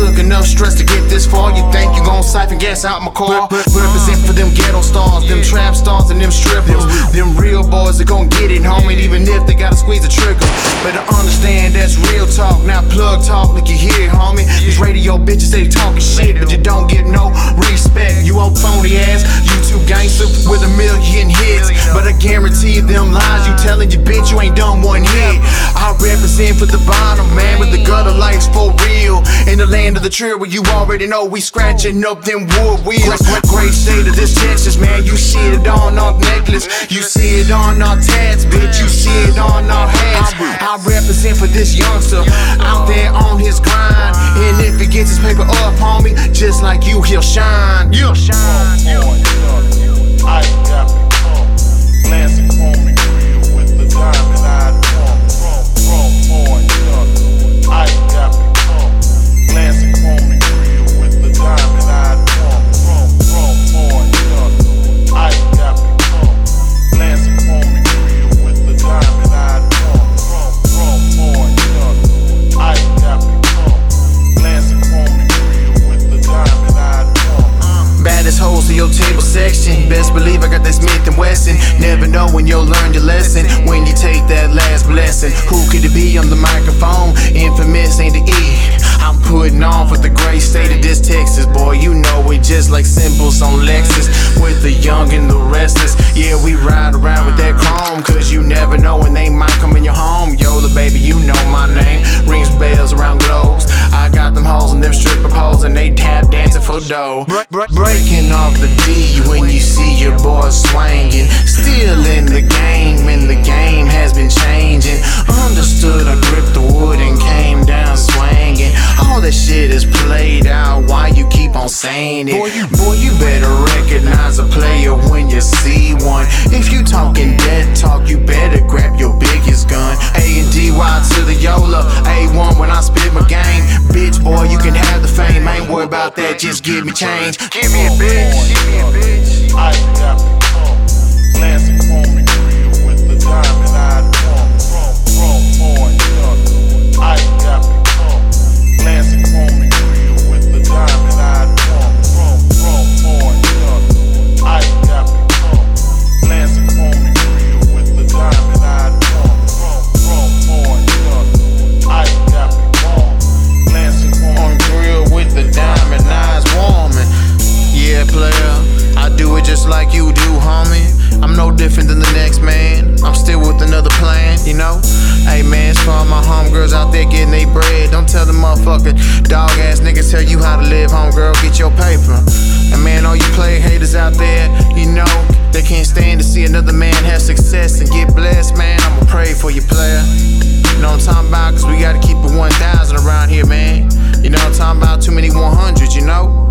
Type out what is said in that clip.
took enough stress to get this far. You think you gon' siphon gas out my car? Represent for them ghetto stars, them trap stars, and them strippers. Them real boys that gon' get it, homie, even if they gotta squeeze the trigger. Better understand that's real talk, not plug talk like you hear, homie. These radio bitches, they talking shit, but you don't get no respect. You old phony ass YouTube gangster with a million hits. But I guarantee them lies you telling your bitch you ain't done one hit. I represent for the bottom, man, with the gutter lights for real. In the land of the trail where you already know we scratching up them wood wheels. What great state of this Texas, man. You see it on our necklace, you see it on our tats, bitch. You see it on our hats. I represent for this youngster out there on his grind. And if he gets his paper up, homie, just like you, he'll shine. You'll shine. I got me chrome, glancing Baddest hoes to your table section. Best believe I got that Smith and Wesson. Never know when you'll learn your lesson. When you take that last blessing. Who could it be on the microphone? Infamous ain't the E. I'm putting on for the great state of this Texas, boy. You know it just like symbols on Lexus. With the young and the restless. Yeah, we ride around with that chrome. Cause you never know when they might come in your home. Yola, baby, you know my name. For dough. Breaking off the D when you see your boy swinging. Still in the game, and the game has been changing. Understood, I gripped the wood and came down swinging. All that shit is played out. Why you keep on saying it? Boy, you better recognize a player when you see about that, just give me change. Give me a bitch. Give me a bitch. I homegirls out there getting they bread. Don't tell the motherfucker dog ass niggas tell you how to live, homegirl. Get your paper. And man, all you play haters out there, you know they can't stand to see another man have success and get blessed, man. I'ma pray for you, player. You know what I'm talking about? Cause we gotta keep it 1,000 around here, man. You know what I'm talking about? Too many 100s, you know?